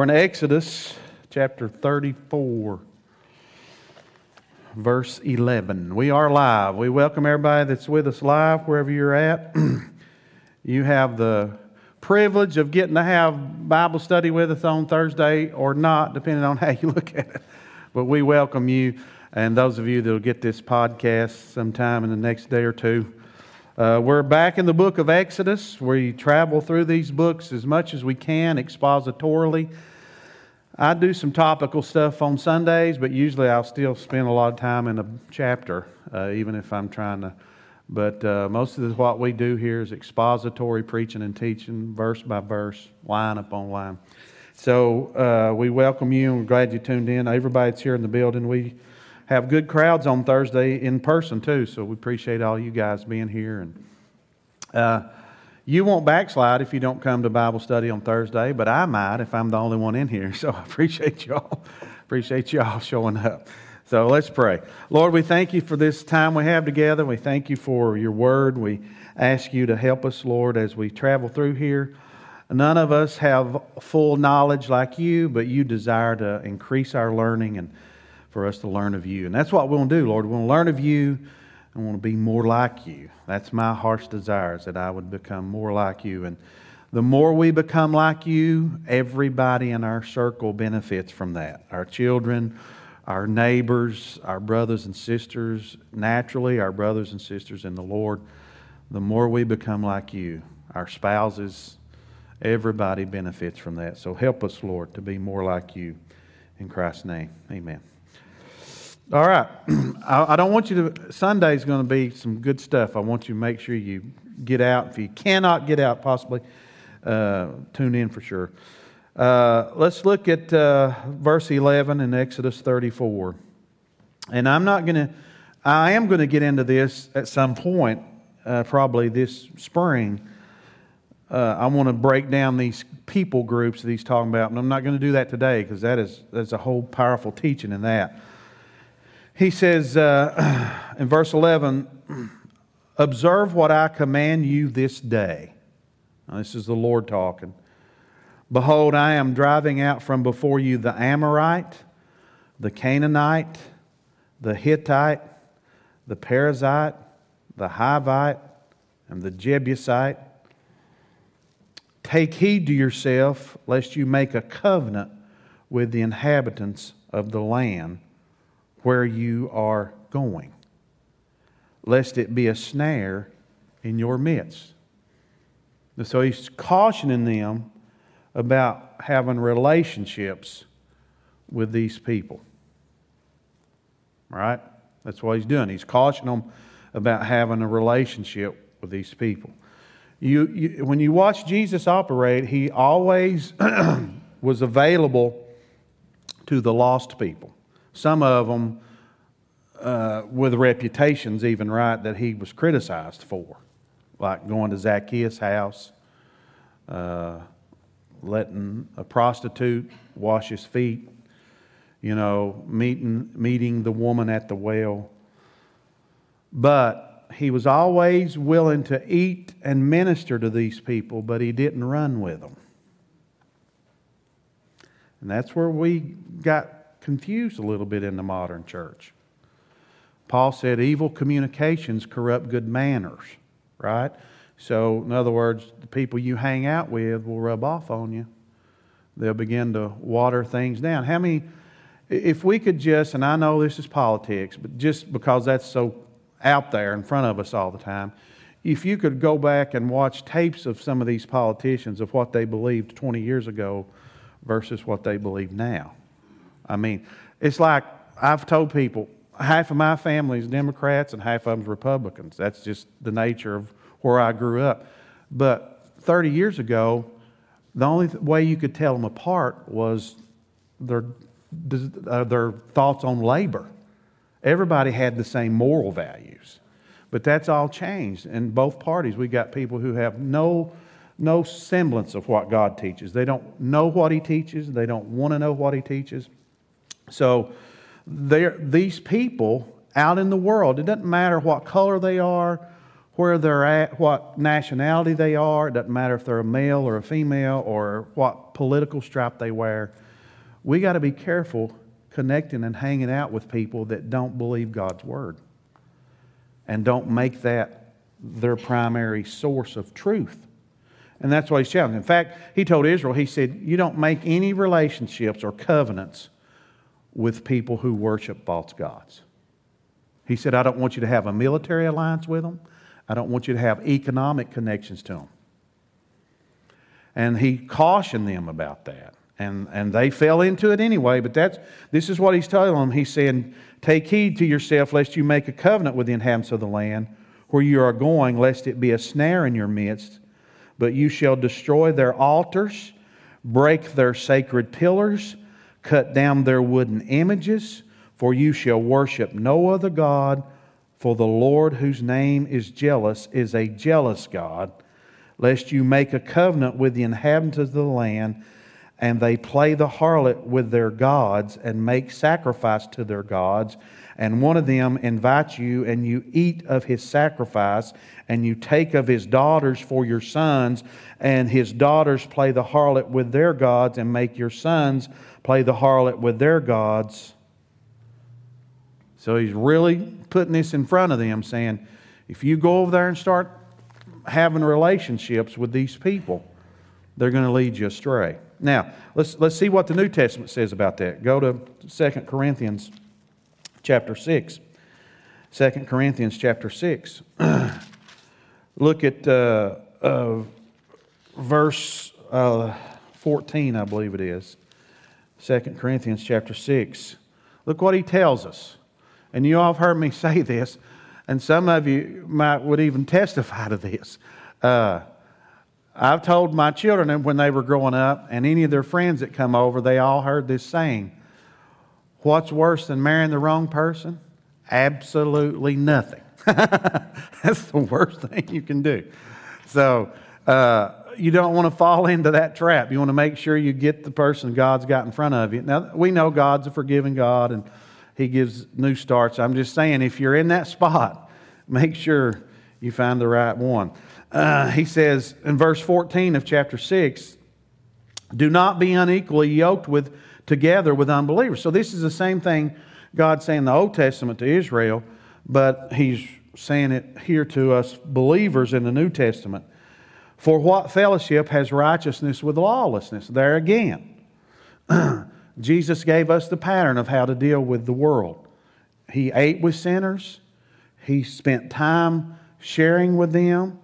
We're in Exodus chapter 34, verse 11. We are live. We welcome everybody that's with us live, wherever you're at. you have the privilege of getting to have Bible study with us on Thursday or not, depending on how you look at it. But we welcome you, and those of you that will get this podcast sometime in the next day or two. Uh, we're back in the book of Exodus. We travel through these books as much as we can expositorily. I do some topical stuff on Sundays, but usually I'll still spend a lot of time in a chapter, uh, even if I'm trying to. But uh, most of what we do here is expository preaching and teaching, verse by verse, line upon line. So uh, we welcome you and we're glad you tuned in. Everybody that's here in the building, we have good crowds on Thursday in person too. So we appreciate all you guys being here. And uh, you won't backslide if you don't come to Bible study on Thursday, but I might if I'm the only one in here. So I appreciate y'all. appreciate y'all showing up. So let's pray. Lord, we thank you for this time we have together. We thank you for your word. We ask you to help us, Lord, as we travel through here. None of us have full knowledge like you, but you desire to increase our learning and for us to learn of you. And that's what we want to do, Lord. We want to learn of you and want to be more like you. That's my heart's desire, is that I would become more like you. And the more we become like you, everybody in our circle benefits from that. Our children, our neighbors, our brothers and sisters, naturally, our brothers and sisters in the Lord. The more we become like you, our spouses, everybody benefits from that. So help us, Lord, to be more like you. In Christ's name, amen. All right. I, don't want you to, Sunday's going to be some good stuff. I want you to make sure you get out. If you cannot get out, possibly, uh, tune in for sure. Uh, let's look at uh, verse 11 in Exodus 34. And I'm not going to, I am going to get into this at some point, uh, probably this spring. Uh, I want to break down these people groups that he's talking about, and I'm not going to do that today because that is that's a whole powerful teaching in that he says uh, in verse 11, Observe what I command you this day. Now, this is the Lord talking. Behold, I am driving out from before you the Amorite, the Canaanite, the Hittite, the Perizzite, the Hivite, and the Jebusite. Take heed to yourself, lest you make a covenant with the inhabitants of the land where you are going, lest it be a snare in your midst. And so he's cautioning them about having relationships with these people. Right? That's what he's doing. He's cautioning them about having a relationship with these people. You, you, when you watch Jesus operate, he always was available to the lost people. Some of them uh, with reputations, even right, that he was criticized for, like going to Zacchaeus' house, uh, letting a prostitute wash his feet, you know, meeting, meeting the woman at the well. But he was always willing to eat and minister to these people, but he didn't run with them. And that's where we got confused a little bit in the modern church. Paul said evil communications corrupt good manners, right? So, in other words, the people you hang out with will rub off on you. They'll begin to water things down. How many, if we could just, and I know this is politics, but just because that's so out there in front of us all the time, if you could go back and watch tapes of some of these politicians of what they believed 20 years ago versus what they believe now, I mean, it's like I've told people half of my family is Democrats and half of them is Republicans. That's just the nature of where I grew up. But 30 years ago, the only way you could tell them apart was their, uh, their thoughts on labor. Everybody had the same moral values. But that's all changed. In both parties, we got people who have no, no semblance of what God teaches. They don't know what He teaches, they don't want to know what He teaches. So these people out in the world, it doesn't matter what color they are, where they're at, what nationality they are. It doesn't matter if they're a male or a female or what political stripe they wear. We got to be careful connecting and hanging out with people that don't believe God's word and don't make that their primary source of truth. And that's what he's challenging. In fact, he told Israel, he said, You don't make any relationships or covenants with people who worship false gods. He said, I don't want you to have a military alliance with them. I don't want you to have economic connections to them. And he cautioned them about that. And, and they fell into it anyway, but that's, this is what he's telling them. He's saying, Take heed to yourself, lest you make a covenant with the inhabitants of the land where you are going, lest it be a snare in your midst but you shall destroy their altars, break their sacred pillars, cut down their wooden images, for you shall worship no other God, for the Lord, whose name is jealous, is a jealous God, lest you make a covenant with the inhabitants of the land, and they play the harlot with their gods, and make sacrifice to their gods and one of them invites you, and you eat of his sacrifice, and you take of his daughters for your sons, and his daughters play the harlot with their gods, and make your sons play the harlot with their gods. So he's really putting this in front of them, saying, if you go over there and start having relationships with these people, they're going to lead you astray. Now, let's, let's see what the New Testament says about that. Go to 2 Corinthians chapter 6. 2 Corinthians chapter 6. Look at uh, uh, verse uh, 14, I believe it is. 2 Corinthians chapter 6. Look what he tells us. And you all have heard me say this, and some of you might would even testify to this. Uh, I've told my children when they were growing up, and any of their friends that come over, they all heard this saying What's worse than marrying the wrong person? Absolutely nothing. That's the worst thing you can do. So, uh, you don't want to fall into that trap. You want to make sure you get the person God's got in front of you. Now, we know God's a forgiving God and He gives new starts. I'm just saying, if you're in that spot, make sure you find the right one. Uh, he says in verse 14 of chapter 6 Do not be unequally yoked with together with unbelievers. So this is the same thing God saying in the Old Testament to Israel, but He's saying it here to us believers in the New Testament. For what fellowship has righteousness with lawlessness? There again, Jesus gave us the pattern of how to deal with the world. He ate with sinners, He spent time sharing with them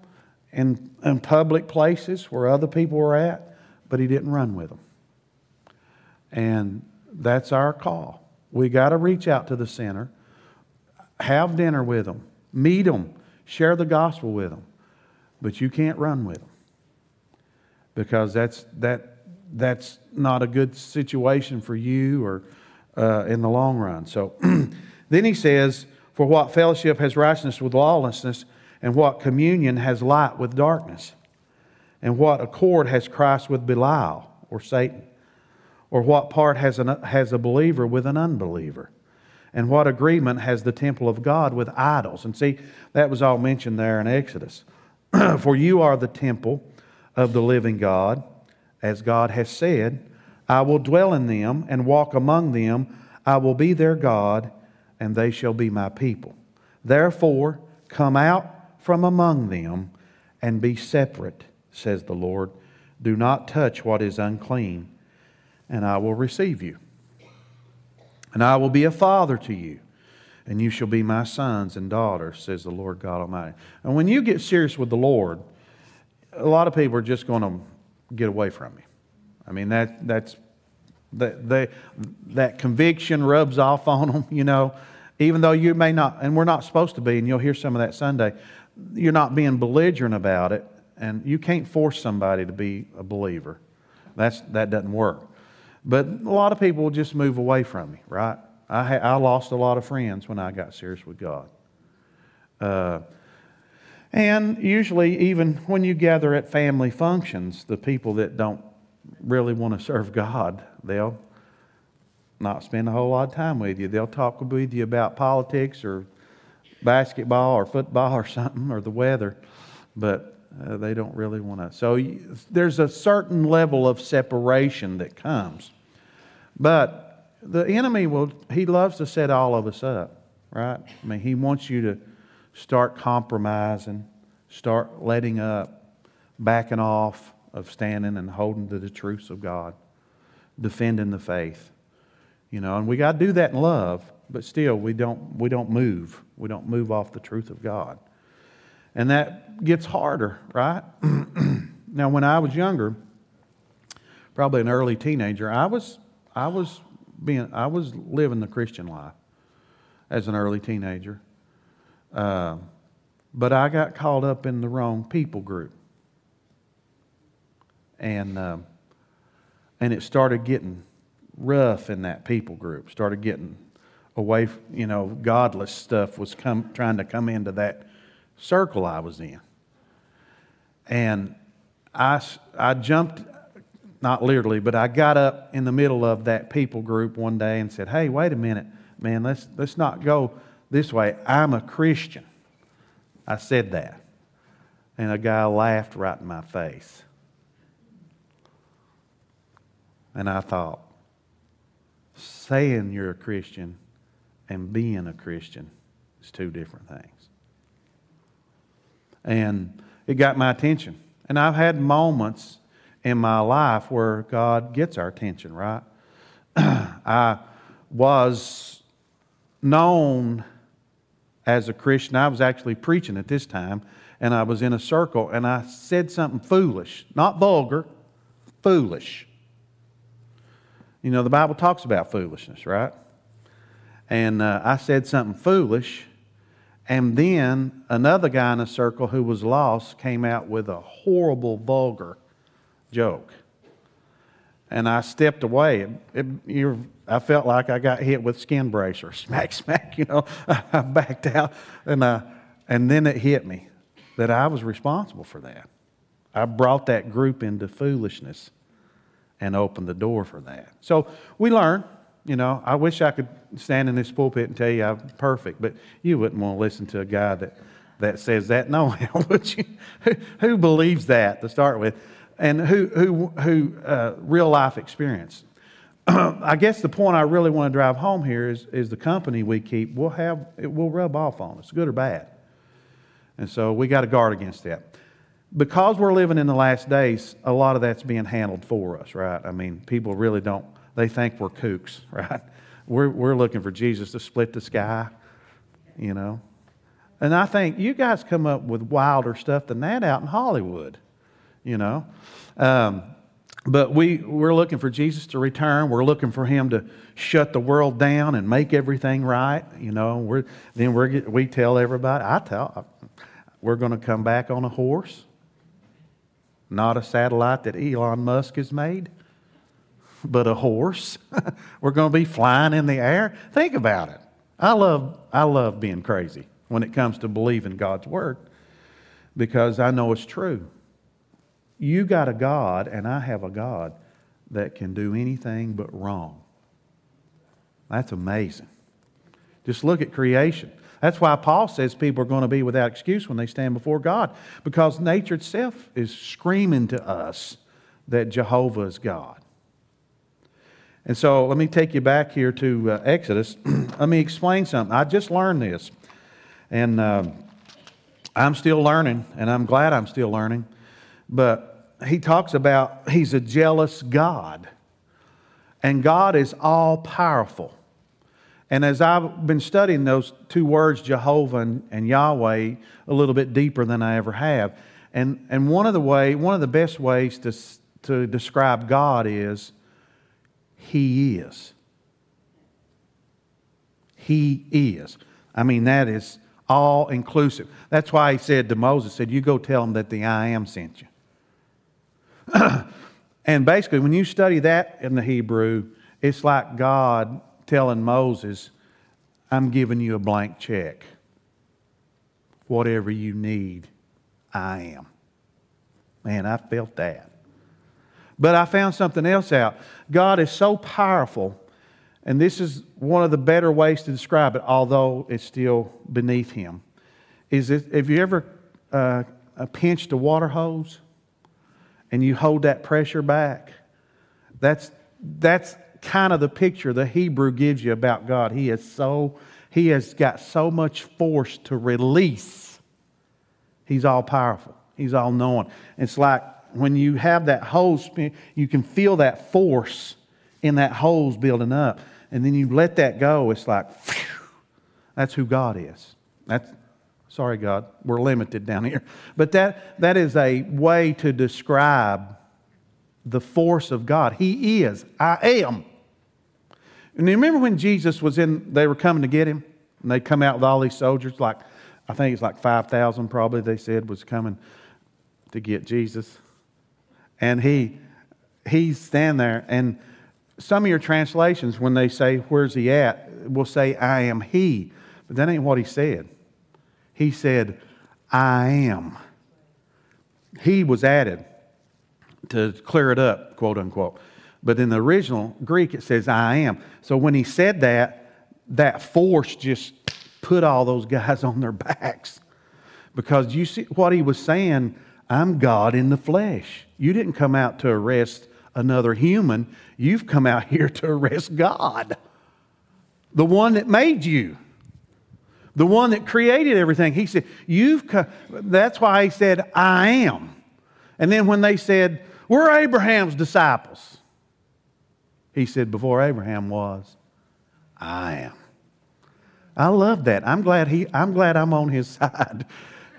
in, in public places where other people were at, but He didn't run with them. And that's our call. We got to reach out to the sinner, have dinner with them, meet them, share the gospel with them. But you can't run with them because that's, that, that's not a good situation for you or uh, in the long run. So then he says, For what fellowship has righteousness with lawlessness, and what communion has light with darkness? And what accord has Christ with Belial or Satan? Or what part has, an, has a believer with an unbeliever? And what agreement has the temple of God with idols? And see, that was all mentioned there in Exodus. For you are the temple of the living God, as God has said, I will dwell in them and walk among them. I will be their God, and they shall be my people. Therefore, come out from among them and be separate, says the Lord. Do not touch what is unclean and I will receive you. And I will be a father to you, and you shall be my sons and daughters, says the Lord God Almighty. And when you get serious with the Lord, a lot of people are just going to get away from you. I mean, that, that's, that, they, that conviction rubs off on them, you know, even though you may not, and we're not supposed to be, and you'll hear some of that Sunday, you're not being belligerent about it, and you can't force somebody to be a believer. That's, that doesn't work. But a lot of people just move away from me, right? I, I lost a lot of friends when I got serious with God. Uh, and usually, even when you gather at family functions, the people that don't really want to serve God, they'll not spend a whole lot of time with you. They'll talk with you about politics or basketball or football or something or the weather, but uh, they don't really want to. So there's a certain level of separation that comes. But the enemy will, he loves to set all of us up, right? I mean, he wants you to start compromising, start letting up, backing off of standing and holding to the truths of God, defending the faith. You know, and we got to do that in love, but still we don't we don't move. We don't move off the truth of God. And that gets harder, right? now when I was younger, probably an early teenager, I was I was being I was living the Christian life as an early teenager. Uh, but I got caught up in the wrong people group. And, uh, and it started getting rough in that people group, started getting away, you know, godless stuff was come, trying to come into that circle I was in. And I, I jumped, not literally, but I got up in the middle of that people group one day and said, hey, wait a minute, man, let's, let's not go this way. I'm a Christian. I said that. And a guy laughed right in my face. And I thought, saying you're a Christian and being a Christian is two different things. And it got my attention. And I've had moments in my life where God gets our attention, right? I was known as a Christian. I was actually preaching at this time, and I was in a circle, and I said something foolish, not vulgar, foolish. You know, the Bible talks about foolishness, right? And uh, I said something foolish, and then another guy in a circle who was lost came out with a horrible, vulgar joke. And I stepped away. It, it, I felt like I got hit with skin bracer. Smack, smack, you know. I backed out. And, uh, and then it hit me that I was responsible for that. I brought that group into foolishness and opened the door for that. So we learn. You know, I wish I could stand in this pulpit and tell you I'm perfect, but you wouldn't want to listen to a guy that, that says that. No, would you? Who, who believes that to start with? And who, who, who uh, real life experience? I guess the point I really want to drive home here is, is the company we keep will have it will rub off on us, good or bad. And so we got to guard against that. Because we're living in the last days, a lot of that's being handled for us, right? I mean, people really don't, they think we're kooks, right? We're, we're looking for Jesus to split the sky, you know? And I think you guys come up with wilder stuff than that out in Hollywood, you know? Um, but we, we're looking for Jesus to return. We're looking for him to shut the world down and make everything right. You know, we're, then we're, we tell everybody, I tell, we're going to come back on a horse, not a satellite that Elon Musk has made, but a horse. we're going to be flying in the air. Think about it. I love, I love being crazy when it comes to believing God's word because I know it's true. You got a God, and I have a God that can do anything but wrong. That's amazing. Just look at creation. That's why Paul says people are going to be without excuse when they stand before God, because nature itself is screaming to us that Jehovah is God. And so let me take you back here to uh, Exodus. let me explain something. I just learned this, and uh, I'm still learning, and I'm glad I'm still learning. But he talks about he's a jealous God. And God is all powerful. And as I've been studying those two words, Jehovah and, and, Yahweh, a little bit deeper than I ever have, and, and one of the way, one of the best ways to, to describe God is He is. He is. I mean, that is all inclusive. That's why he said to Moses, said, You go tell them that the I am sent you. and basically, when you study that in the Hebrew, it's like God telling Moses, I'm giving you a blank check. Whatever you need, I am. Man, I felt that. But I found something else out. God is so powerful and this is one of the better ways to describe it, although it's still beneath him. Is it, have you ever uh, pinched a water hose and you hold that pressure back? That's, that's kind of the picture the Hebrew gives you about God. He is so, he has got so much force to release. He's all powerful. He's all knowing. It's like when you have that hose, you can feel that force in that hose building up and then you let that go, it's like, phew, that's who God is. That's, sorry, God, we're limited down here. But that, that is a way to describe the force of God. He is, I am. And you remember when Jesus was in, they were coming to get him, and they come out with all these soldiers, like, I think it's like 5,000 probably, they said, was coming to get Jesus. And he, he's standing there, and some of your translations, when they say, Where's he at? will say, I am he. But that ain't what he said. He said, I am. He was added to clear it up, quote unquote. But in the original Greek, it says, I am. So when he said that, that force just put all those guys on their backs. Because you see what he was saying, I'm God in the flesh. You didn't come out to arrest another human. You've come out here to arrest God, the one that made you, the one that created everything. He said, You've. That's why he said, I am. And then when they said, We're Abraham's disciples, he said, Before Abraham was, I am. I love that. I'm glad, he, I'm glad I'm on his side.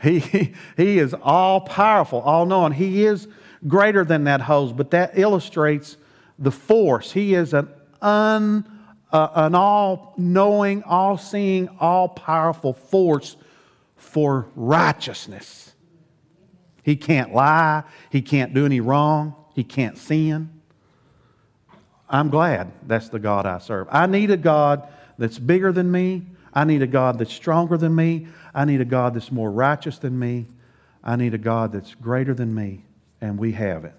He, he, he is all powerful, all knowing. He is greater than that hose, but that illustrates the force. He is an un, uh, an all knowing, all seeing, all powerful force for righteousness. He can't lie, he can't do any wrong, he can't sin. I'm glad that's the God I serve. I need a God that's bigger than me. I need a God that's stronger than me. I need a God that's more righteous than me. I need a God that's greater than me and we have it.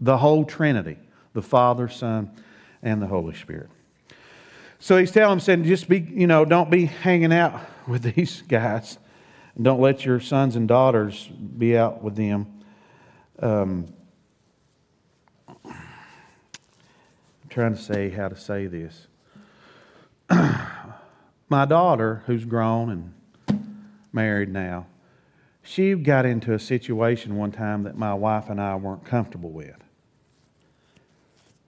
The whole Trinity the Father, Son, and the Holy Spirit. So he's telling them, saying, just be, you know, don't be hanging out with these guys. Don't let your sons and daughters be out with them. Um, I'm trying to say how to say this. My daughter, who's grown and married now, she got into a situation one time that my wife and I weren't comfortable with.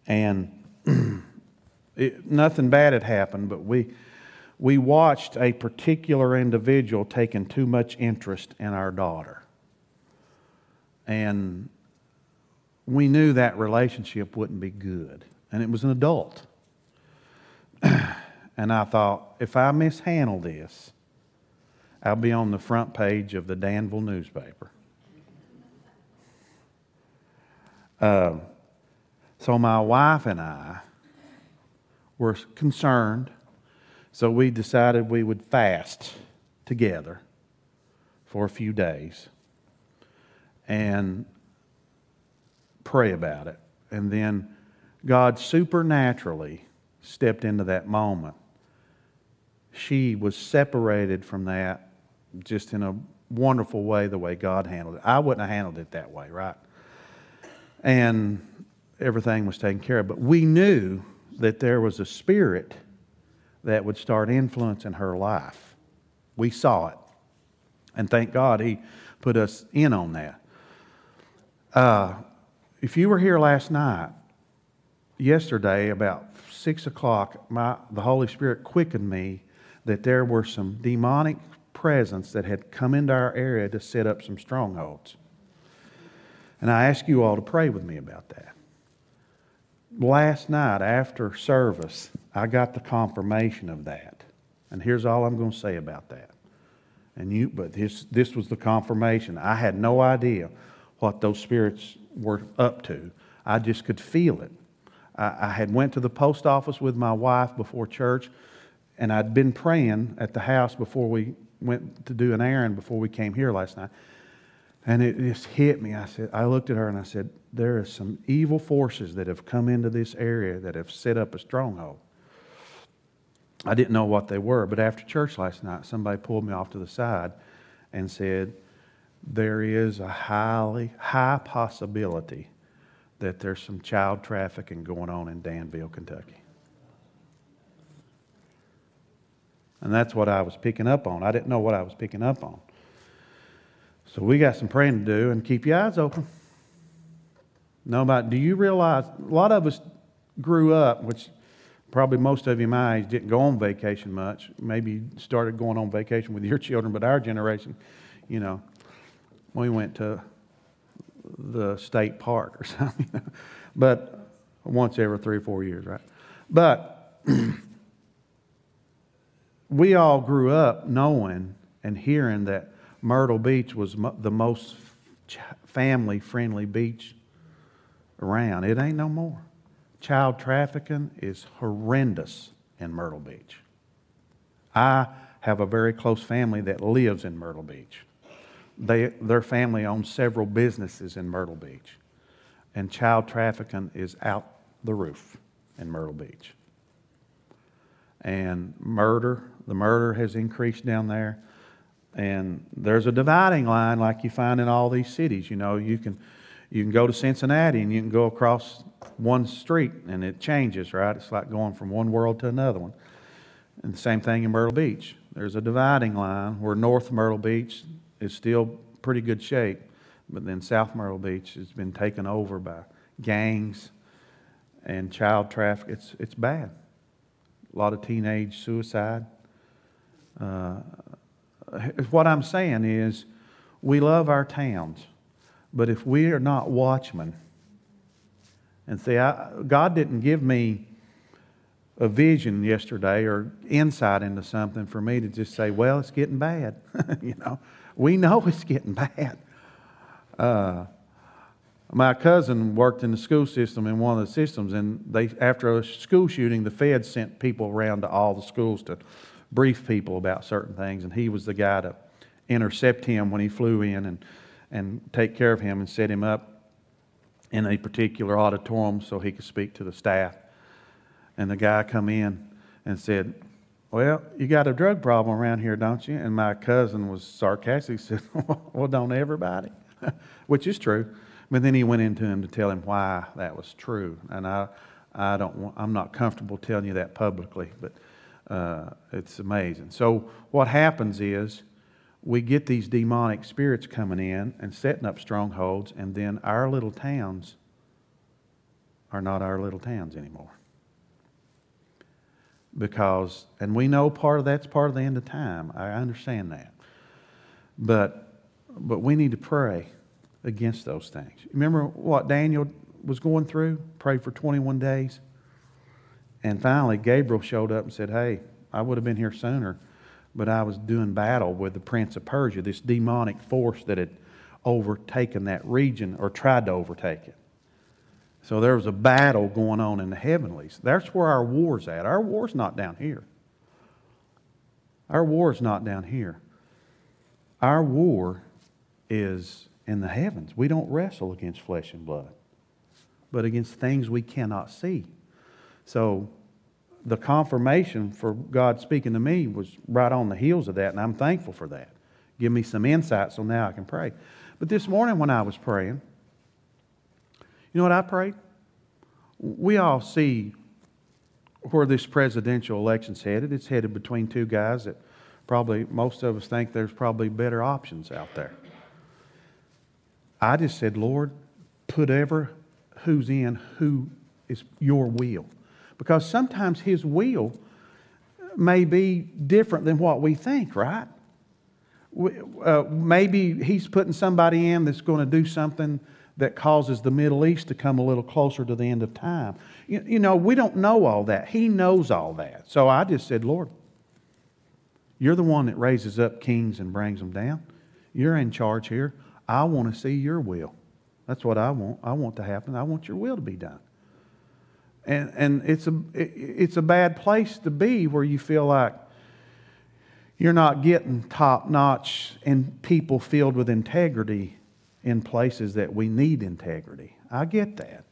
And it, nothing bad had happened, but we, we watched a particular individual taking too much interest in our daughter. And we knew that relationship wouldn't be good. And it was an adult. and I thought, if I mishandle this, I'll be on the front page of the Danville newspaper. Uh, so my wife and I were concerned, so we decided we would fast together for a few days and pray about it. And then God supernaturally stepped into that moment. She was separated from that just in a wonderful way the way God handled it. I wouldn't have handled it that way, right? And everything was taken care of. But we knew that there was a spirit that would start influencing her life. We saw it. And thank God he put us in on that. Uh, if you were here last night, yesterday, about 6 o'clock, my, the Holy Spirit quickened me that there were some demonic presence that had come into our area to set up some strongholds. And I ask you all to pray with me about that. Last night after service, I got the confirmation of that. And here's all I'm going to say about that. And you, but this, this was the confirmation. I had no idea what those spirits were up to. I just could feel it. I, I had went to the post office with my wife before church, and I'd been praying at the house before we went to do an errand before we came here last night. And it just hit me. I said, I looked at her and I said, There are some evil forces that have come into this area that have set up a stronghold. I didn't know what they were, but after church last night, somebody pulled me off to the side and said, There is a highly high possibility that there's some child trafficking going on in Danville, Kentucky. And that's what I was picking up on. I didn't know what I was picking up on. So we got some praying to do and keep your eyes open. No, about do you realize a lot of us grew up, which probably most of you my age didn't go on vacation much. Maybe started going on vacation with your children, but our generation, you know, we went to the state park or something. but once every three or four years, right? But we all grew up knowing and hearing that Myrtle Beach was the most family friendly beach around. It ain't no more. Child trafficking is horrendous in Myrtle Beach. I have a very close family that lives in Myrtle Beach. They, their family owns several businesses in Myrtle Beach, and child trafficking is out the roof in Myrtle Beach. And murder, the murder has increased down there. And there's a dividing line like you find in all these cities. You know, you can, you can go to Cincinnati and you can go across one street and it changes, right? It's like going from one world to another one. And the same thing in Myrtle Beach. There's a dividing line where North Myrtle Beach is still pretty good shape, but then South Myrtle Beach has been taken over by gangs and child traffic. It's, it's bad. A lot of teenage suicide. Uh, what I'm saying is, we love our towns, but if we are not watchmen, and see, God didn't give me a vision yesterday or insight into something for me to just say, well, it's getting bad. you know, we know it's getting bad. Uh, my cousin worked in the school system in one of the systems, and they, after a school shooting, the feds sent people around to all the schools to brief people about certain things, and he was the guy to intercept him when he flew in and, and take care of him and set him up in a particular auditorium so he could speak to the staff. And the guy come in and said, well, you got a drug problem around here, don't you? And my cousin was sarcastic. He said, Well, don't everybody? Which is true. But then he went into him to tell him why that was true. And I, I don't, I'm not comfortable telling you that publicly, but uh, it's amazing. So, what happens is we get these demonic spirits coming in and setting up strongholds, and then our little towns are not our little towns anymore. Because, and we know part of that's part of the end of time. I understand that. But, but we need to pray against those things. Remember what Daniel was going through? Prayed for 21 days. And finally, Gabriel showed up and said, Hey, I would have been here sooner, but I was doing battle with the prince of Persia, this demonic force that had overtaken that region or tried to overtake it. So there was a battle going on in the heavenlies. That's where our war's at. Our war's not down here. Our war's not down here. Our war is in the heavens. We don't wrestle against flesh and blood, but against things we cannot see. So the confirmation for God speaking to me was right on the heels of that, and I'm thankful for that. Give me some insight so now I can pray. But this morning when I was praying, you know what I prayed? We all see where this presidential election's headed. It's headed between two guys that probably most of us think there's probably better options out there. I just said, Lord, put ever who's in who is your will. Because sometimes His will may be different than what we think, right? Uh, maybe He's putting somebody in that's going to do something that causes the Middle East to come a little closer to the end of time. You, you know, we don't know all that. He knows all that. So I just said, Lord, you're the one that raises up kings and brings them down. You're in charge here. I want to see your will. That's what I want. I want to happen. I want your will to be done. And, and it's, a, it's a bad place to be where you feel like you're not getting top notch and people filled with integrity in places that we need integrity. I get that.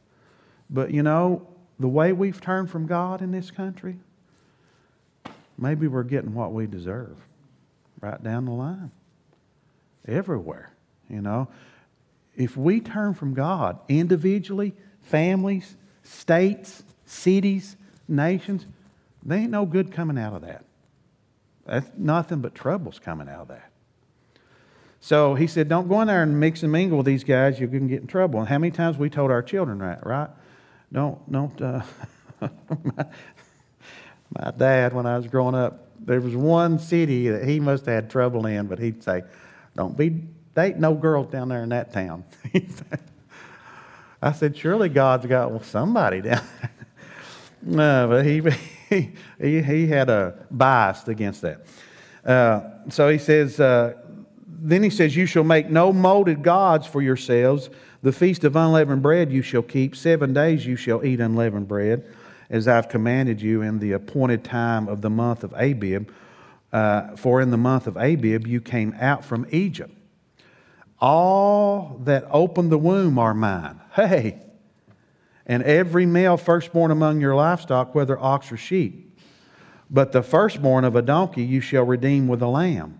But you know, the way we've turned from God in this country, maybe we're getting what we deserve right down the line. Everywhere, you know. If we turn from God individually, families, states, cities, nations, there ain't no good coming out of that. That's nothing but troubles coming out of that. So he said, Don't go in there and mix and mingle with these guys. You're going to get in trouble. And how many times we told our children that, right? Don't, don't. Uh, my, my dad, when I was growing up, there was one city that he must have had trouble in, but he'd say, Don't be there ain't no girls down there in that town. I said, Surely God's got somebody down no, but he, he, he had a bias against that. Uh, so he says, uh, then he says, You shall make no molded gods for yourselves. The feast of unleavened bread you shall keep. Seven days you shall eat unleavened bread, as I've commanded you in the appointed time of the month of Abib. Uh, for in the month of Abib you came out from Egypt. All that open the womb are mine. Hey! And every male firstborn among your livestock, whether ox or sheep. But the firstborn of a donkey you shall redeem with a lamb.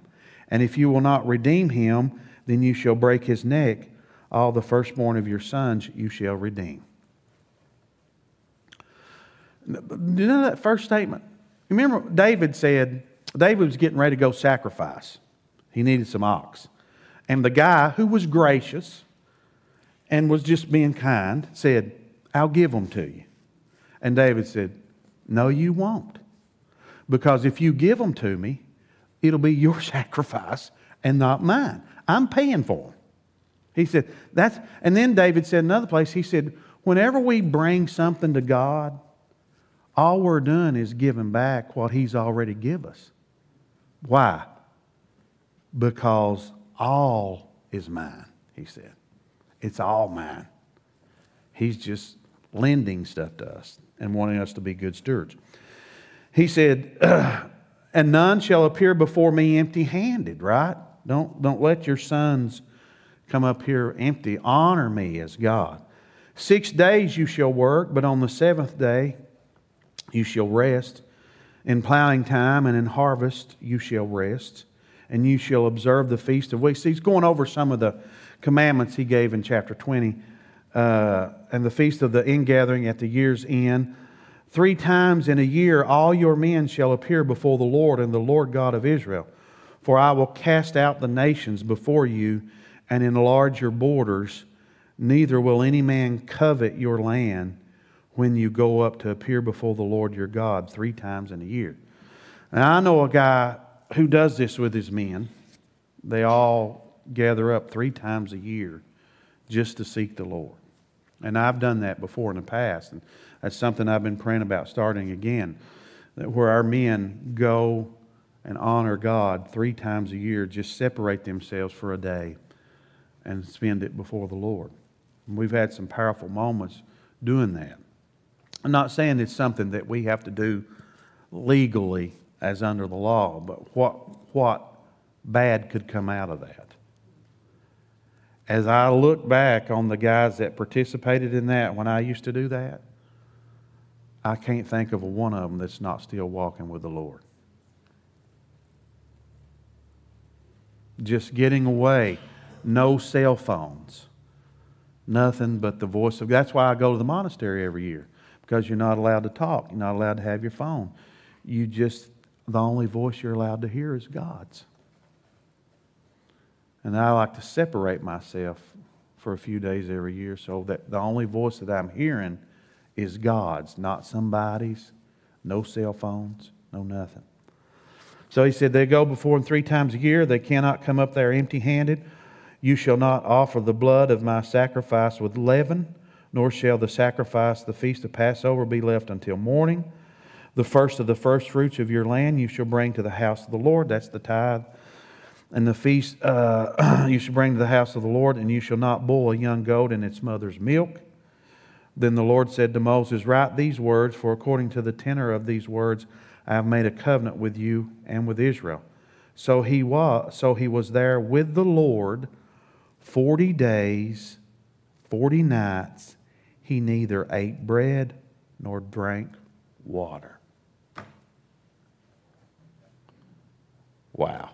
And if you will not redeem him, then you shall break his neck. All the firstborn of your sons you shall redeem. Do you know that first statement? Remember, David said, David was getting ready to go sacrifice. He needed some ox. And the guy who was gracious and was just being kind said, I'll give them to you. And David said, No, you won't. Because if you give them to me, it'll be your sacrifice and not mine. I'm paying for them. He said, that's, and then David said another place, he said, whenever we bring something to God, all we're doing is giving back what He's already give us. Why? Because all is mine, he said. It's all mine. He's just lending stuff to us and wanting us to be good stewards. He said, and none shall appear before me empty handed, right? Don't, don't let your sons come up here empty. Honor me as God. Six days you shall work, but on the seventh day you shall rest. In plowing time and in harvest you shall rest, and you shall observe the feast of weeks. He's going over some of the commandments he gave in chapter 20, uh, and the feast of the ingathering at the year's end Three times in a year all your men shall appear before the Lord and the Lord God of Israel. For I will cast out the nations before you and enlarge your borders. Neither will any man covet your land when you go up to appear before the Lord your God three times in a year. Now, I know a guy who does this with his men. They all gather up three times a year just to seek the Lord. And I've done that before in the past. And that's something I've been praying about starting again. That where our men go and honor God three times a year, just separate themselves for a day and spend it before the Lord. And we've had some powerful moments doing that. I'm not saying it's something that we have to do legally as under the law, but what, what bad could come out of that? As I look back on the guys that participated in that when I used to do that, I can't think of one of them that's not still walking with the Lord. Just getting away, no cell phones, nothing but the voice of. God. That's why I go to the monastery every year because you're not allowed to talk, you're not allowed to have your phone. You just the only voice you're allowed to hear is God's. And I like to separate myself for a few days every year so that the only voice that I'm hearing is God's, not somebody's. No cell phones, no nothing. So he said, They go before him three times a year. They cannot come up there empty handed. You shall not offer the blood of my sacrifice with leaven, nor shall the sacrifice, the feast of Passover, be left until morning. The first of the first fruits of your land you shall bring to the house of the Lord. That's the tithe. And the feast uh, you shall bring to the house of the Lord, and you shall not boil a young goat in its mother's milk. Then the Lord said to Moses, Write these words, for according to the tenor of these words, I have made a covenant with you and with Israel. So he was, so he was there with the Lord 40 days, 40 nights, he neither ate bread nor drank water. Wow.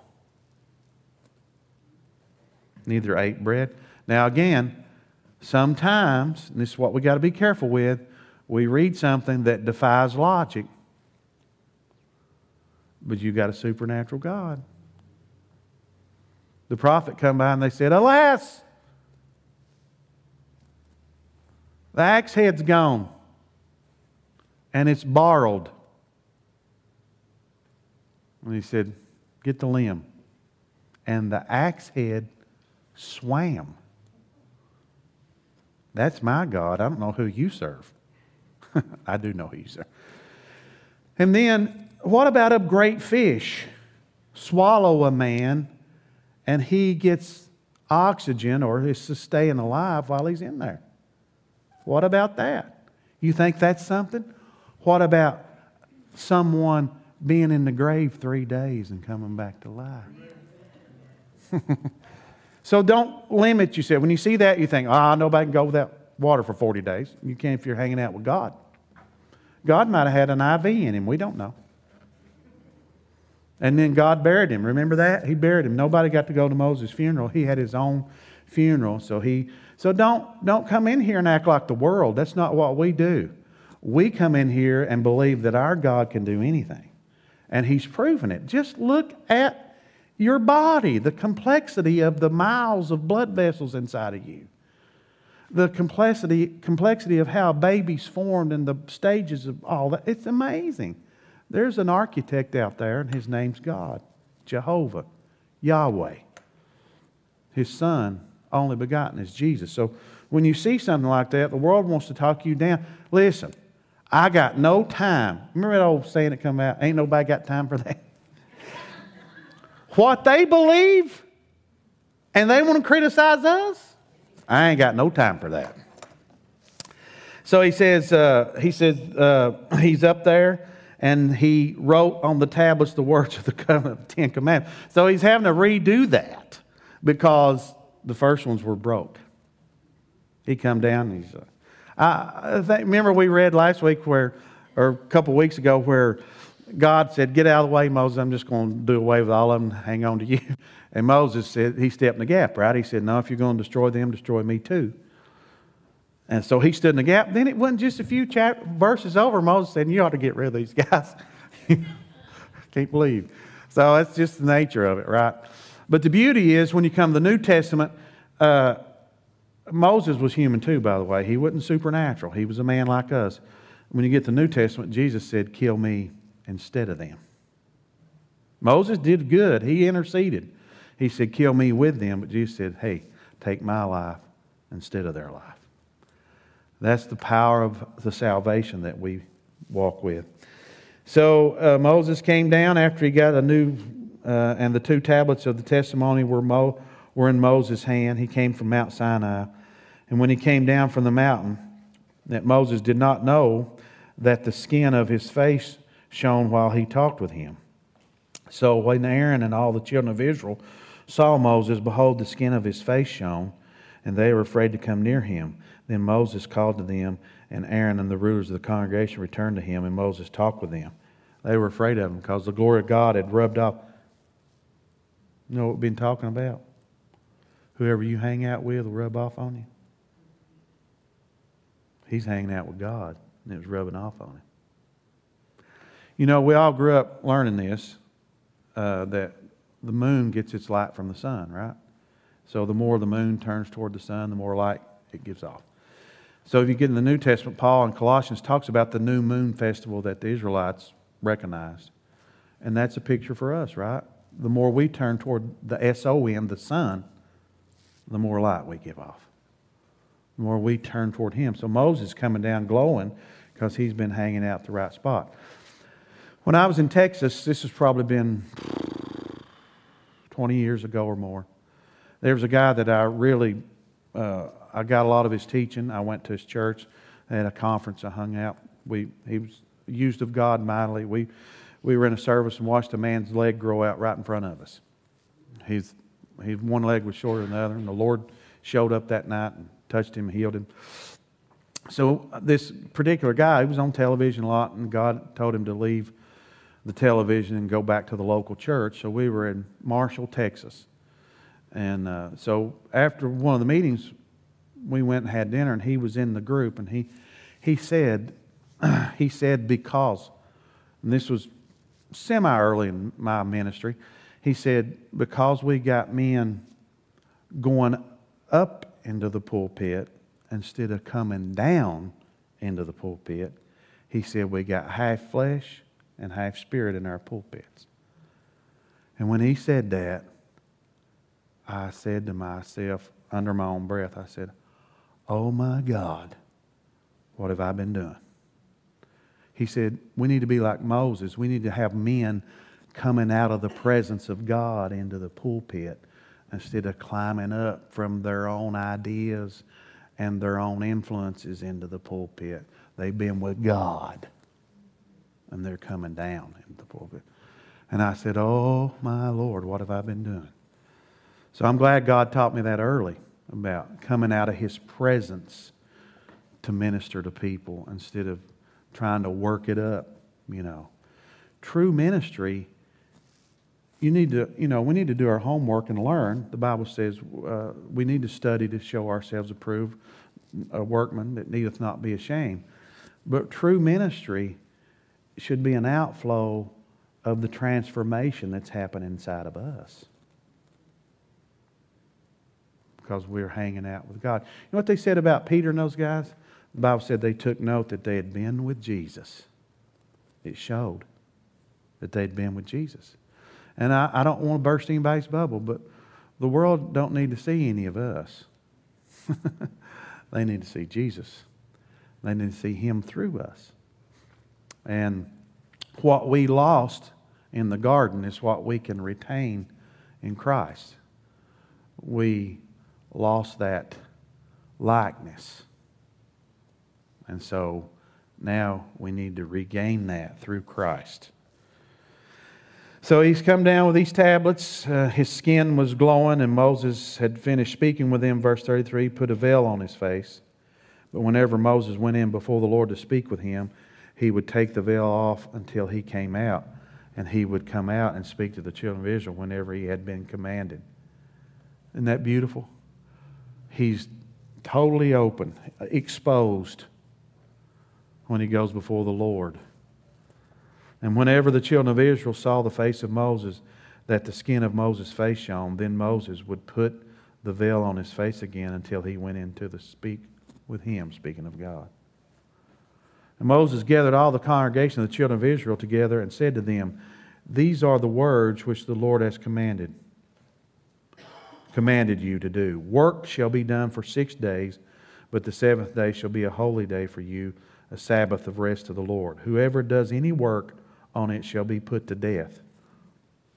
Neither ate bread. Now, again, sometimes, and this is what we got to be careful with, we read something that defies logic, but you got a supernatural God. The prophet come by and they said, Alas, the axe head's gone and it's borrowed. And he said, Get the limb. And the axe head swam. That's my God. I don't know who you serve. I do know who you serve. And then, what about a great fish? Swallow a man and he gets oxygen or is staying alive while he's in there. What about that? You think that's something? What about someone being in the grave three days and coming back to life? so don't limit yourself. When you see that, you think, ah, oh, nobody can go without water for 40 days. You can if you're hanging out with God. God might have had an IV in him. We don't know. And then God buried him. Remember that? He buried him. Nobody got to go to Moses' funeral. He had his own funeral. So he so don't don't come in here and act like the world. That's not what we do. We come in here and believe that our God can do anything. And he's proven it. Just look at your body, the complexity of the miles of blood vessels inside of you. The complexity, complexity of how babies formed and the stages of all that. It's amazing. There's an architect out there, and his name's God, Jehovah, Yahweh. His son, only begotten, is Jesus. So when you see something like that, the world wants to talk you down. Listen, I got no time. Remember that old saying that come out? Ain't nobody got time for that. what they believe, and they want to criticize us, I ain't got no time for that. So he says, uh, he says uh, he's up there and he wrote on the tablets the words of the covenant Ten Commandments. So he's having to redo that because the first ones were broke. He come down and he's. Uh, I think, remember we read last week where, or a couple weeks ago, where God said, "Get out of the way, Moses. I'm just going to do away with all of them. Hang on to you." And Moses said, he stepped in the gap, right? He said, "No, if you're going to destroy them, destroy me too." And so he stood in the gap. Then it wasn't just a few verses over. Moses said, You ought to get rid of these guys. Can't believe. So that's just the nature of it, right? But the beauty is when you come to the New Testament, uh, Moses was human too, by the way. He wasn't supernatural, he was a man like us. When you get the New Testament, Jesus said, Kill me instead of them. Moses did good, he interceded. He said, Kill me with them. But Jesus said, Hey, take my life instead of their life. That's the power of the salvation that we walk with. So uh, Moses came down after he got a new, uh, and the two tablets of the testimony were, Mo, were in Moses' hand. He came from Mount Sinai. And when he came down from the mountain, that Moses did not know that the skin of his face shone while he talked with him. So when Aaron and all the children of Israel saw Moses, behold, the skin of his face shone, and they were afraid to come near him. Then Moses called to them, and Aaron and the rulers of the congregation returned to him, and Moses talked with them. They were afraid of him because the glory of God had rubbed off. You know what we've been talking about? Whoever you hang out with will rub off on you. He's hanging out with God, and it was rubbing off on him. You know, we all grew up learning this uh, that the moon gets its light from the sun, right? So the more the moon turns toward the sun, the more light it gives off. So if you get in the New Testament, Paul in Colossians talks about the new moon festival that the Israelites recognized. And that's a picture for us, right? The more we turn toward the S-O-N, the sun, the more light we give off. The more we turn toward him. So Moses coming down glowing because he's been hanging out the right spot. When I was in Texas, this has probably been 20 years ago or more. There was a guy that I really uh, I got a lot of his teaching. I went to his church at a conference. I hung out. We he was used of God mightily. We we were in a service and watched a man's leg grow out right in front of us. He's he one leg was shorter than the other, and the Lord showed up that night and touched him, healed him. So this particular guy, he was on television a lot, and God told him to leave the television and go back to the local church. So we were in Marshall, Texas. And uh, so after one of the meetings, we went and had dinner, and he was in the group, and he, he said, he said, because, and this was semi early in my ministry, he said, because we got men going up into the pulpit instead of coming down into the pulpit, he said, we got half flesh and half spirit in our pulpits. And when he said that, I said to myself under my own breath, I said, Oh my God, what have I been doing? He said, We need to be like Moses. We need to have men coming out of the presence of God into the pulpit instead of climbing up from their own ideas and their own influences into the pulpit. They've been with God and they're coming down into the pulpit. And I said, Oh, my Lord, what have I been doing? So I'm glad God taught me that early about coming out of His presence to minister to people instead of trying to work it up, you know. True ministry, you need to, you know, we need to do our homework and learn. The Bible says uh, we need to study to show ourselves approved, a workman that needeth not be ashamed. But true ministry should be an outflow of the transformation that's happened inside of us. Because we're hanging out with God. You know what they said about Peter and those guys? The Bible said they took note that they had been with Jesus. It showed that they'd been with Jesus. And I, I don't want to burst anybody's bubble, but the world don't need to see any of us. they need to see Jesus. They need to see Him through us. And what we lost in the garden is what we can retain in Christ. We lost that likeness. And so now we need to regain that through Christ. So he's come down with these tablets. Uh, his skin was glowing, and Moses had finished speaking with him. Verse 33 put a veil on his face. But whenever Moses went in before the Lord to speak with him, he would take the veil off until he came out, and he would come out and speak to the children of Israel whenever he had been commanded. Isn't that beautiful? He's totally open, exposed when he goes before the Lord. And whenever the children of Israel saw the face of Moses, that the skin of Moses' face shone, then Moses would put the veil on his face again until he went into the speak with him, speaking of God. And Moses gathered all the congregation of the children of Israel together and said to them, These are the words which the Lord has commanded commanded you to do. Work shall be done for six days, but the seventh day shall be a holy day for you, a Sabbath of rest to the Lord. Whoever does any work on it shall be put to death.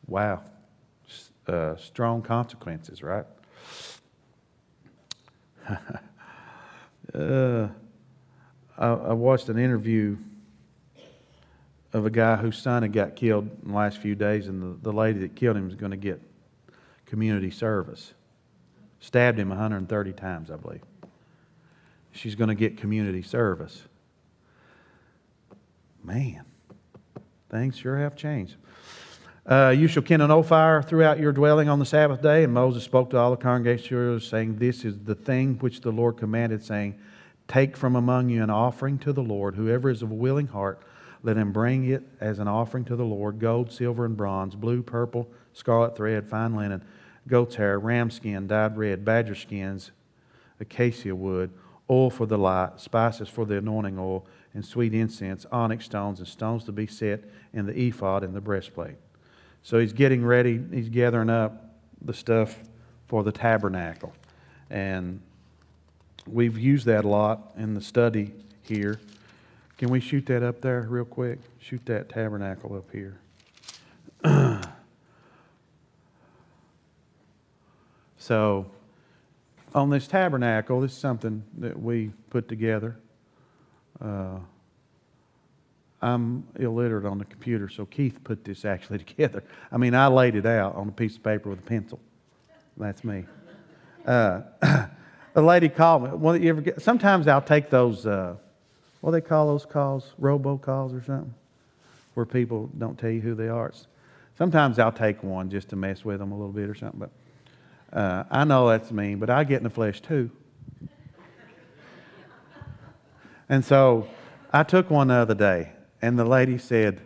Wow. Uh, strong consequences, right? uh, I, I watched an interview of a guy whose son had got killed in the last few days, and the, the lady that killed him is going to get community service. Stabbed him 130 times, I believe. She's going to get community service. Man, things sure have changed. Uh, you shall kindle no fire throughout your dwelling on the Sabbath day. And Moses spoke to all the congregation, saying, This is the thing which the Lord commanded, saying, Take from among you an offering to the Lord. Whoever is of a willing heart, let him bring it as an offering to the Lord gold, silver, and bronze, blue, purple, scarlet thread, fine linen, goat's hair, ram skin, dyed red, badger skins, acacia wood, oil for the light, spices for the anointing oil, and sweet incense, onyx stones, and stones to be set in the ephod and the breastplate. So he's getting ready, he's gathering up the stuff for the tabernacle. And We've used that a lot in the study here. Can we shoot that up there real quick? Shoot that tabernacle up here. so, on this tabernacle, this is something that we put together. Uh, I'm illiterate on the computer, so Keith put this actually together. I mean, I laid it out on a piece of paper with a pencil. That's me. Uh, a lady called me. Well, you ever get, sometimes I'll take those, uh, what do they call those calls? Robo calls or something? Where people don't tell you who they are. It's, sometimes I'll take one just to mess with them a little bit or something. But uh, I know that's mean, but I get in the flesh too. And so I took one the other day, and the lady said,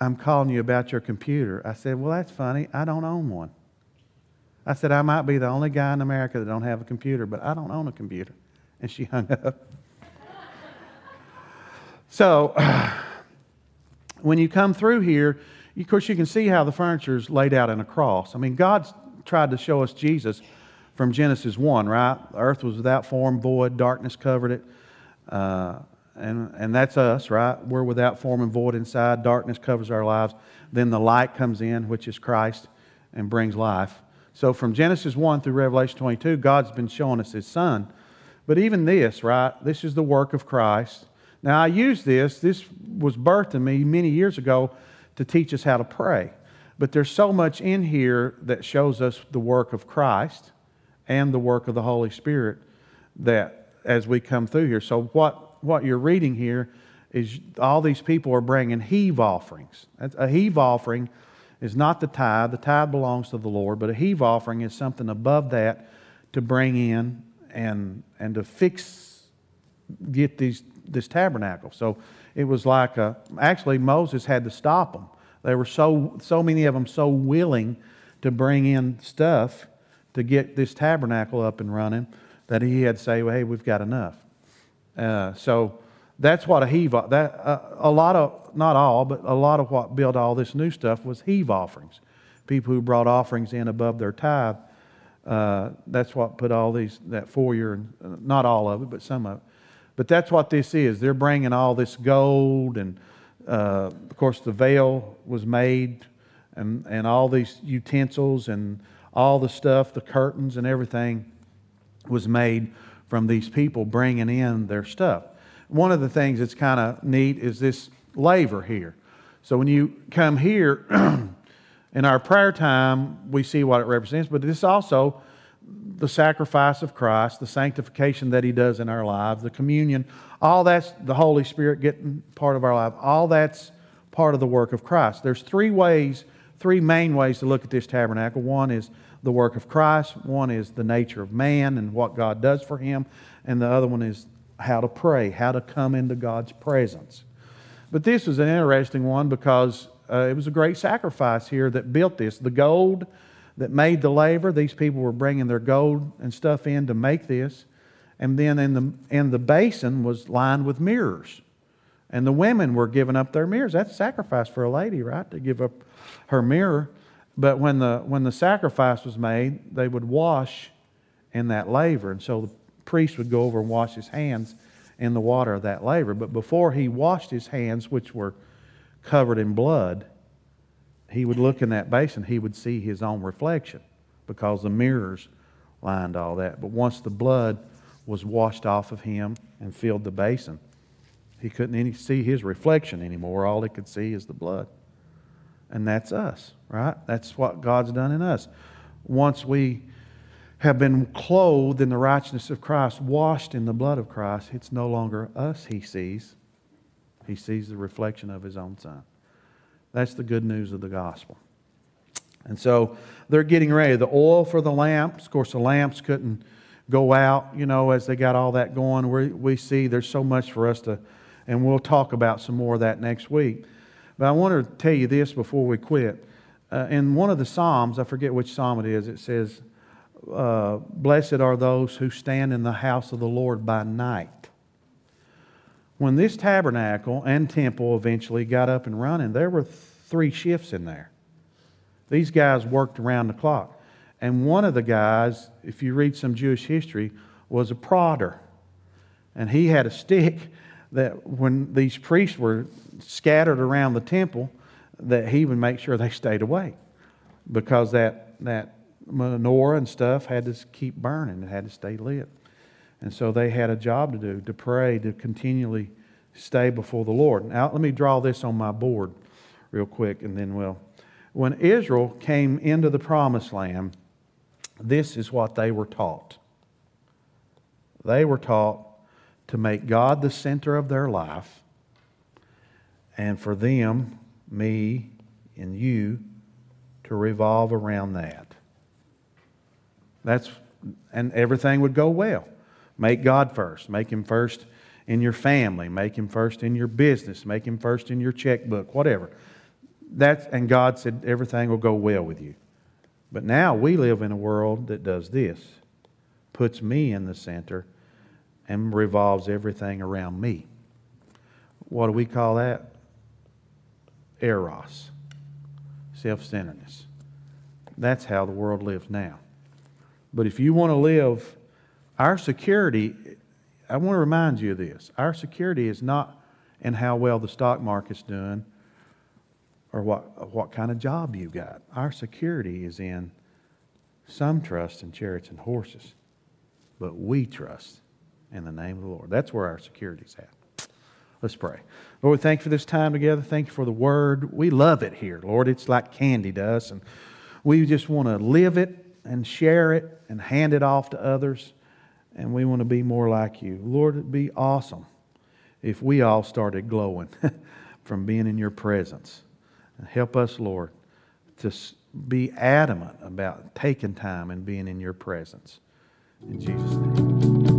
I'm calling you about your computer. I said, Well, that's funny. I don't own one. I said, I might be the only guy in America that don't have a computer, but I don't own a computer. And she hung up. so, when you come through here, of course, you can see how the furniture is laid out in a cross. I mean, God's tried to show us Jesus from Genesis 1, right? Earth was without form, void, darkness covered it. Uh, and, and that's us, right? We're without form and void inside. Darkness covers our lives. Then the light comes in, which is Christ, and brings life. So from Genesis 1 through Revelation 22, God's been showing us His Son. But even this, right? This is the work of Christ. Now, I use this. This was birthed in me many years ago to teach us how to pray. But there's so much in here that shows us the work of Christ and the work of the Holy Spirit that as we come through here. So, what what you're reading here is all these people are bringing heave offerings. A heave offering is not the tithe, the tithe belongs to the Lord, but a heave offering is something above that to bring in and, and to fix, get these, this tabernacle. So it was like a, actually, Moses had to stop them. They were so, so many of them so willing to bring in stuff to get this tabernacle up and running that he had say, well, hey, we've got enough. Uh, so that's what a heave that uh, a lot of not all but a lot of what built all this new stuff was heave offerings. People who brought offerings in above their tithe uh, that's what put all these that foyer and uh, not all of it but some of it. But that's what this is. They're bringing all this gold and uh, of course the veil was made and, and all these utensils and all the stuff the curtains and everything was made from these people bringing in their stuff. One of the things that's kind of neat is this laver here. So when you come here, in our prayer time, we see what it represents, but this also the sacrifice of Christ, the sanctification that He does in our lives, the communion, all that's the Holy Spirit getting part of our life. All that's part of the work of Christ. There's three ways, three main ways to look at this tabernacle. One is the work of Christ, one is the nature of man and what God does for him, and the other one is how to pray, how to come into God's presence. But this was an interesting one because uh, it was a great sacrifice here that built this. The gold that made the laver, these people were bringing their gold and stuff in to make this. And then in the, in the basin was lined with mirrors. And the women were giving up their mirrors. That's a sacrifice for a lady, right? To give up her mirror. But when the, when the sacrifice was made, they would wash in that laver. And so the priest would go over and wash his hands in the water of that laver. But before he washed his hands, which were covered in blood, he would look in that basin, he would see his own reflection because the mirrors lined all that. But once the blood was washed off of him and filled the basin, he couldn't any, see his reflection anymore. All he could see is the blood. And that's us, right? That's what God's done in us. Once we have been clothed in the righteousness of Christ, washed in the blood of Christ, it's no longer us he sees. He sees the reflection of his own son. That's the good news of the gospel. And so they're getting ready. The oil for the lamps, of course, the lamps couldn't go out, you know, as they got all that going. We, we see there's so much for us to, and we'll talk about some more of that next week. But I want to tell you this before we quit. Uh, in one of the Psalms, I forget which Psalm it is, it says, uh, Blessed are those who stand in the house of the Lord by night. When this tabernacle and temple eventually got up and running, there were three shifts in there. These guys worked around the clock. And one of the guys, if you read some Jewish history, was a prodder. And he had a stick that when these priests were scattered around the temple, that he would make sure they stayed away because that, that menorah and stuff had to keep burning, it had to stay lit. And so they had a job to do, to pray, to continually stay before the Lord. Now, let me draw this on my board real quick, and then we'll. When Israel came into the promised land, this is what they were taught. They were taught to make God the center of their life, and for them, me, and you to revolve around that. That's and everything would go well. Make God first. Make him first in your family, make him first in your business, make him first in your checkbook, whatever. That's and God said everything will go well with you. But now we live in a world that does this. Puts me in the center and revolves everything around me. What do we call that? Eros, self centeredness. That's how the world lives now. But if you want to live, our security, I want to remind you of this. Our security is not in how well the stock market's doing or what, what kind of job you got. Our security is in some trust in chariots and horses, but we trust in the name of the Lord. That's where our security is at. Let's pray. Lord, we thank you for this time together. Thank you for the word. We love it here, Lord. It's like candy to us, and we just want to live it and share it and hand it off to others. And we want to be more like you. Lord, it'd be awesome if we all started glowing from being in your presence. And help us, Lord, to be adamant about taking time and being in your presence. In Jesus' name.